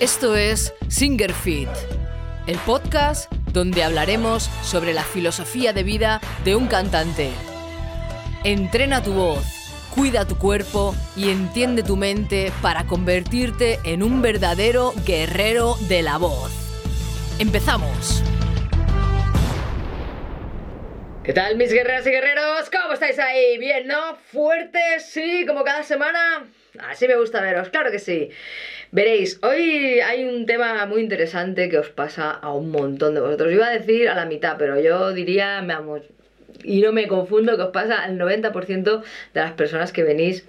Esto es Singer Fit, el podcast donde hablaremos sobre la filosofía de vida de un cantante. Entrena tu voz, cuida tu cuerpo y entiende tu mente para convertirte en un verdadero guerrero de la voz. ¡Empezamos! ¿Qué tal mis guerreras y guerreros? ¿Cómo estáis ahí? ¿Bien, no? ¿Fuertes? Sí, como cada semana. Así me gusta veros, claro que sí. Veréis, hoy hay un tema muy interesante que os pasa a un montón de vosotros. Iba a decir a la mitad, pero yo diría, vamos, y no me confundo, que os pasa al 90% de las personas que venís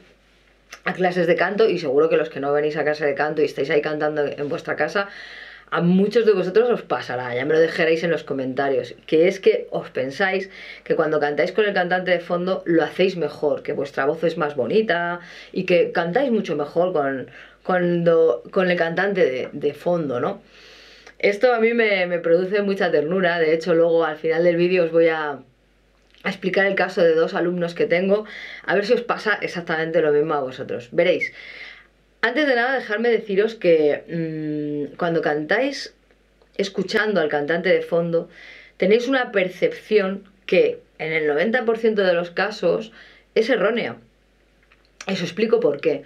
a clases de canto y seguro que los que no venís a clase de canto y estáis ahí cantando en vuestra casa, a muchos de vosotros os pasará, ya me lo dejaréis en los comentarios, que es que os pensáis que cuando cantáis con el cantante de fondo lo hacéis mejor, que vuestra voz es más bonita y que cantáis mucho mejor con, con el cantante de, fondo, ¿no? Esto a mí me, me, produce mucha ternura, de hecho luego al final del vídeo os voy a explicar el caso de dos alumnos que tengo, a ver si os pasa exactamente lo mismo a vosotros. Veréis, antes de nada, dejadme deciros que mm, cuando cantáis escuchando al cantante de fondo, tenéis una percepción que en el 90% de los casos es errónea. Eso explico por qué.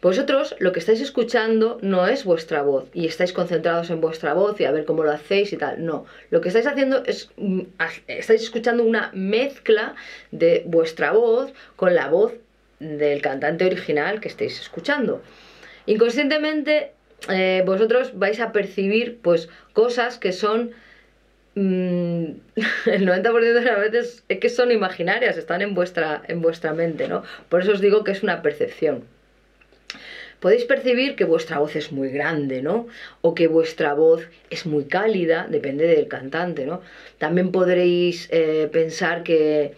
Vosotros lo que estáis escuchando no es vuestra voz y estáis concentrados en vuestra voz y a ver cómo lo hacéis y tal. No, lo que estáis haciendo es, mm, estáis escuchando una mezcla de vuestra voz con la voz del cantante original que estáis escuchando. Inconscientemente eh, vosotros vais a percibir pues cosas que son mm, el 90% de las veces es que son imaginarias, están en vuestra, en vuestra mente, ¿no? Por eso os digo que es una percepción. Podéis percibir que vuestra voz es muy grande, ¿no? O que vuestra voz es muy cálida, depende del cantante, ¿no? También podréis eh, pensar que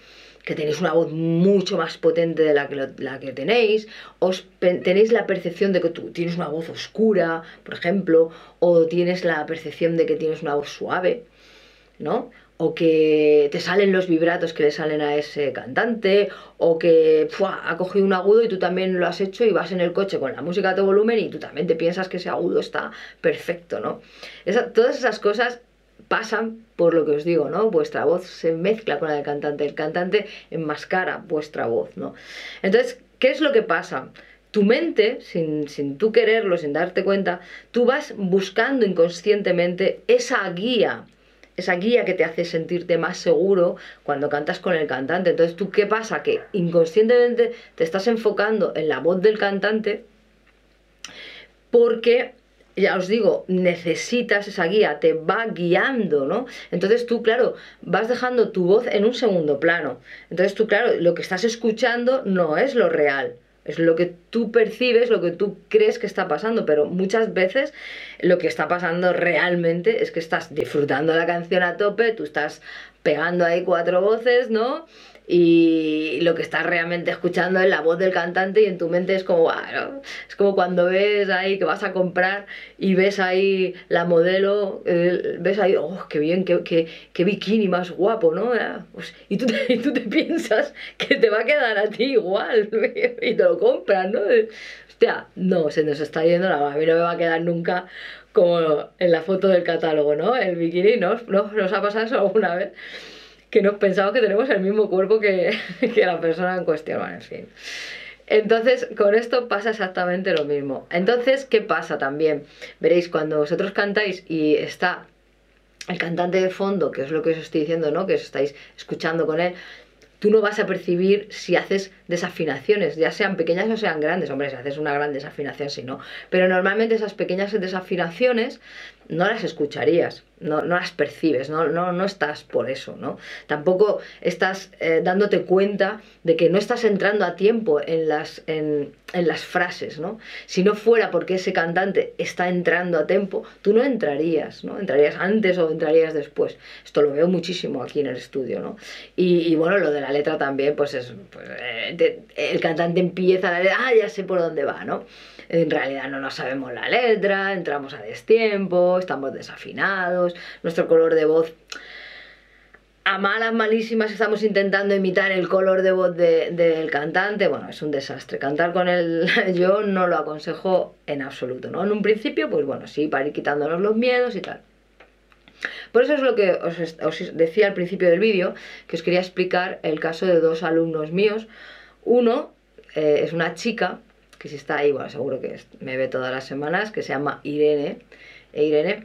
que tenéis una voz mucho más potente de la que, la que tenéis, os tenéis la percepción de que tú tienes una voz oscura, por ejemplo, o tienes la percepción de que tienes una voz suave, ¿no? O que te salen los vibratos que le salen a ese cantante, o que ha cogido un agudo y tú también lo has hecho y vas en el coche con la música a todo volumen y tú también te piensas que ese agudo está perfecto, ¿no? todas esas cosas pasan por lo que os digo, ¿no? Vuestra voz se mezcla con la del cantante, el cantante enmascara vuestra voz, ¿no? Entonces, ¿qué es lo que pasa? Tu mente, sin, sin tú quererlo, sin darte cuenta, tú vas buscando inconscientemente esa guía, esa guía que te hace sentirte más seguro cuando cantas con el cantante. Entonces, ¿tú qué pasa? Que inconscientemente te estás enfocando en la voz del cantante porque ya os digo, necesitas esa guía, te va guiando, ¿no? Entonces tú, claro, vas dejando tu voz en un segundo plano. Entonces tú, claro, lo que estás escuchando no es lo real. Es lo que tú percibes, lo que tú crees que está pasando, pero muchas veces lo que está pasando realmente es que estás disfrutando la canción a tope, tú estás pegando ahí cuatro voces, ¿no? Y lo que estás realmente escuchando es la voz del cantante y en tu mente es como, es como cuando ves ahí que vas a comprar y ves ahí la modelo, ves ahí, oh, qué bien, qué, qué, bikini más guapo, ¿no? Pues, y, tú te, y tú te piensas que te va a quedar a ti igual y te lo compras, ¿no? Hostia, no, se nos está yendo la a mí no me va a quedar nunca como en la foto del catálogo, ¿no? El bikini, ¿no? ¿No nos ha pasado eso alguna vez? Que nos pensamos que tenemos el mismo cuerpo que, la persona en cuestión, bueno, en fin. Entonces, con esto pasa exactamente lo mismo. Entonces, ¿qué pasa también? Veréis, cuando vosotros cantáis y está el cantante de fondo, que es lo que os estoy diciendo, ¿no? Que os estáis escuchando con él, tú no vas a percibir si haces desafinaciones, ya sean pequeñas o sean grandes. Hombre, si haces una gran desafinación, sí, no. Pero normalmente esas pequeñas desafinaciones no las escucharías, no, no las percibes, no, no, no, estás por eso, ¿no? Tampoco estás eh, dándote cuenta de que no estás entrando a tiempo en las, en, en, las frases, ¿no? Si no fuera porque ese cantante está entrando a tiempo, tú no entrarías, ¿no? Entrarías antes o entrarías después. Esto lo veo muchísimo aquí en el estudio, ¿no? Y, bueno, lo de la letra también, pues es... Pues, eh, el cantante empieza la letra, ah, ya sé por dónde va, ¿no? en realidad no nos sabemos la letra, entramos a destiempo, estamos desafinados, nuestro color de voz a malas malísimas estamos intentando imitar el color de voz del cantante, bueno, es un desastre. Cantar con él yo no lo aconsejo en absoluto, ¿no? En un principio, pues bueno, sí, para ir quitándonos los miedos y tal. Por eso es lo que os, decía al principio del vídeo, que os quería explicar el caso de dos alumnos míos. Uno eh, es una chica, que si está ahí, bueno, seguro que me ve todas las semanas, que se llama Irene. E Irene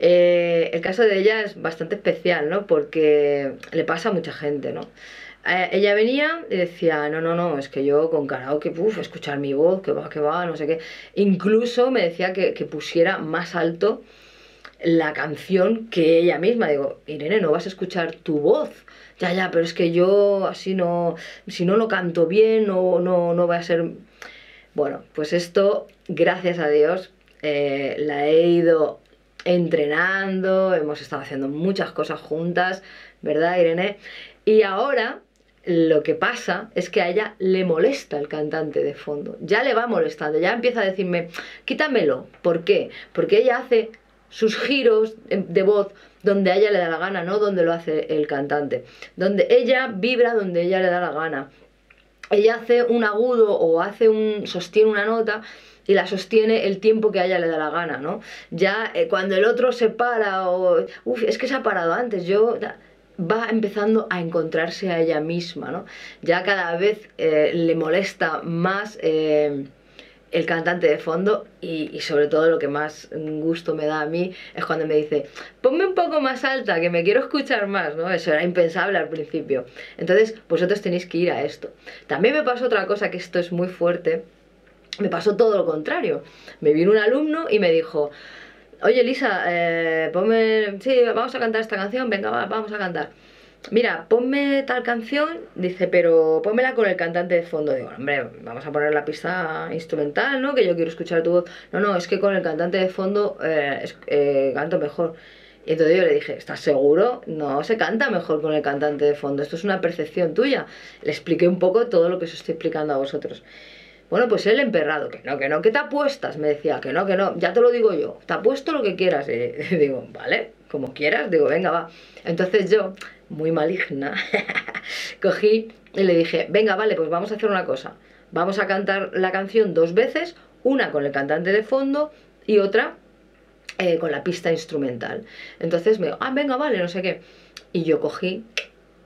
eh, el caso de ella es bastante especial, ¿no? Porque le pasa a mucha gente, ¿no? Eh, ella venía y decía, no, no, no, es que yo con karaoke, uff, escuchar mi voz, que va, que va, no sé qué. Incluso me decía que, pusiera más alto la canción que ella misma. Digo, Irene, no vas a escuchar tu voz. Ya, ya, pero es que yo así no, si no lo canto bien, no, no, no va a ser... Bueno, pues esto, gracias a Dios, eh, la he ido entrenando, hemos estado haciendo muchas cosas juntas, ¿verdad, Irene? Y ahora lo que pasa es que a ella le molesta el cantante de fondo, ya le va molestando, ya empieza a decirme, quítamelo, ¿por qué? Porque ella hace sus giros de voz donde a ella le da la gana, no donde lo hace el cantante, donde ella vibra donde ella le da la gana. Ella hace un agudo o hace un sostiene una nota y la sostiene el tiempo que a ella le da la gana, ¿no? Ya eh, cuando el otro se para o, uff, es que se ha parado antes, yo va empezando a encontrarse a ella misma, ¿no? Ya cada vez eh, le molesta más eh, el cantante de fondo y, sobre todo lo que más gusto me da a mí es cuando me dice, ponme un poco más alta, que me quiero escuchar más, ¿no? Eso era impensable al principio. Entonces, vosotros tenéis que ir a esto. También me pasa otra cosa, que esto es muy fuerte, me pasó todo lo contrario. Me vino un alumno y me dijo, oye Lisa, eh, ponme, sí, vamos a cantar esta canción, venga, vamos a cantar. Mira, ponme tal canción, dice, pero pónmela con el cantante de fondo. Digo, hombre, vamos a poner la pista instrumental, ¿no? Que yo quiero escuchar tu voz. No, no, es que con el cantante de fondo eh, eh, canto mejor. Y entonces yo le dije, ¿estás seguro? No se canta mejor con el cantante de fondo, esto es una percepción tuya. Le expliqué un poco todo lo que os estoy explicando a vosotros. Bueno, pues el emperrado, que no, que no, que te apuestas, me decía, que no, que no, ya te lo digo yo, te apuesto lo que quieras. Y digo, vale, como quieras, digo, venga, va. Entonces yo, muy maligna, cogí y le dije, venga, vale, pues vamos a hacer una cosa. Vamos a cantar la canción dos veces, una con el cantante de fondo y otra eh, con la pista instrumental. Entonces me dijo, ah, venga, vale, no sé qué. Y yo cogí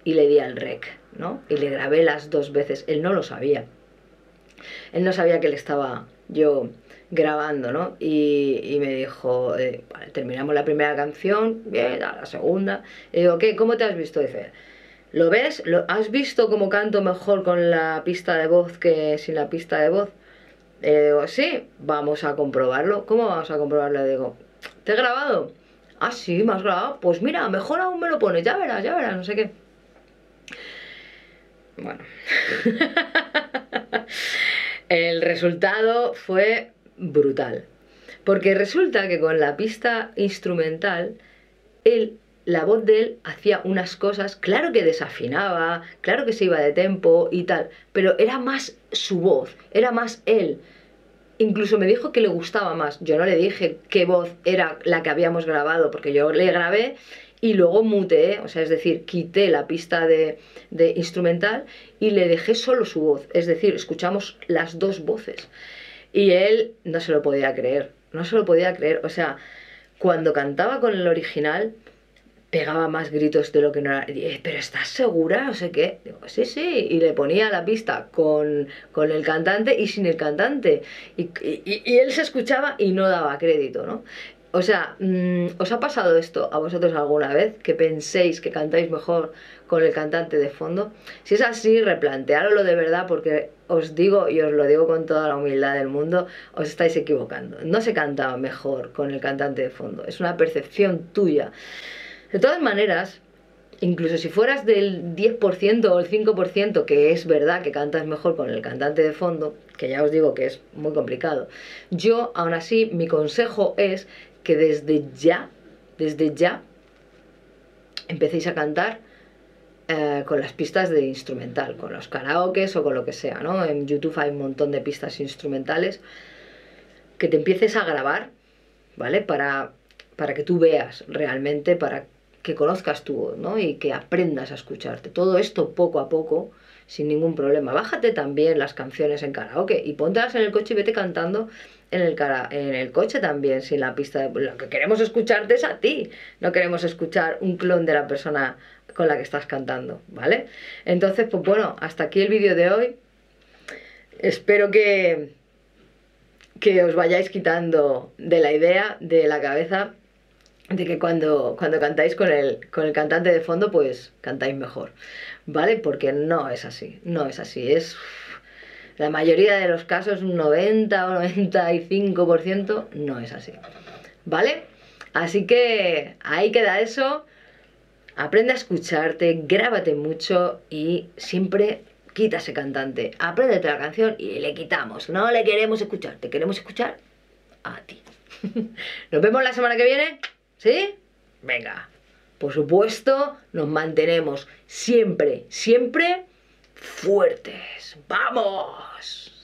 y le di al rec, ¿no? Y le grabé las dos veces. Él no lo sabía. Él no sabía que le estaba yo grabando, ¿no? Y, me dijo, eh, terminamos la primera canción, bien, la segunda. Y digo, ¿qué? ¿Cómo te has visto? Dice, ¿lo ves? ¿Lo, ¿Has visto cómo canto mejor con la pista de voz que sin la pista de voz? Y digo, sí, vamos a comprobarlo. ¿Cómo vamos a comprobarlo? Le digo, ¿te he grabado? Ah, sí, me has grabado. Pues mira, mejor aún me lo pones, ya verás, ya verás, no sé qué. Bueno. El resultado fue brutal. Porque resulta que con la pista instrumental, él, la voz de él hacía unas cosas, claro que desafinaba, claro que se iba de tempo y tal, pero era más su voz, era más él. Incluso me dijo que le gustaba más. Yo no le dije qué voz era la que habíamos grabado, porque yo le grabé y luego muteé, o sea, es decir, quité la pista de, de, instrumental y le dejé solo su voz, es decir, escuchamos las dos voces. Y él no se lo podía creer, no se lo podía creer, o sea, cuando cantaba con el original pegaba más gritos de lo que no era. pero ¿estás segura? No sé qué. Digo, sí, sí. Y le ponía la pista con, con el cantante y sin el cantante. Y, y, y, él se escuchaba y no daba crédito, ¿no? O sea, mm, ¿os ha pasado esto a vosotros alguna vez? Que penséis que cantáis mejor con el cantante de fondo. Si es así, replanteároslo de verdad porque os digo y os lo digo con toda la humildad del mundo, os estáis equivocando. No se canta mejor con el cantante de fondo, es una percepción tuya. De todas maneras, incluso si fueras del 10% o el 5%, que es verdad que cantas mejor con el cantante de fondo, que ya os digo que es muy complicado, yo aún así mi consejo es que desde ya, desde ya, empecéis a cantar eh, con las pistas de instrumental, con los karaokes o con lo que sea, ¿no? En YouTube hay un montón de pistas instrumentales que te empieces a grabar, ¿vale? Para, para que tú veas realmente, para que conozcas tu voz, ¿no? Y que aprendas a escucharte. Todo esto poco a poco, sin ningún problema. Bájate también las canciones en karaoke y póntelas en el coche y vete cantando en el, cara, en el coche también, sin la pista. De, lo que queremos escucharte es a ti. No queremos escuchar un clon de la persona con la que estás cantando, ¿vale? Entonces, pues bueno, hasta aquí el vídeo de hoy. Espero que, que os vayáis quitando de la idea, de la cabeza, de que cuando, cuando cantáis con el, con el cantante de fondo, pues cantáis mejor, ¿vale? Porque no es así, no es así, es la mayoría de los casos, un 90 o 95% no es así, ¿vale? Así que ahí queda eso, aprende a escucharte, grábate mucho y siempre quita ese cantante, apréndete la canción y le quitamos, no le queremos escuchar, te queremos escuchar a ti. Nos vemos la semana que viene. ¿Sí? Venga. Por supuesto, nos mantenemos siempre, siempre fuertes. ¡Vamos!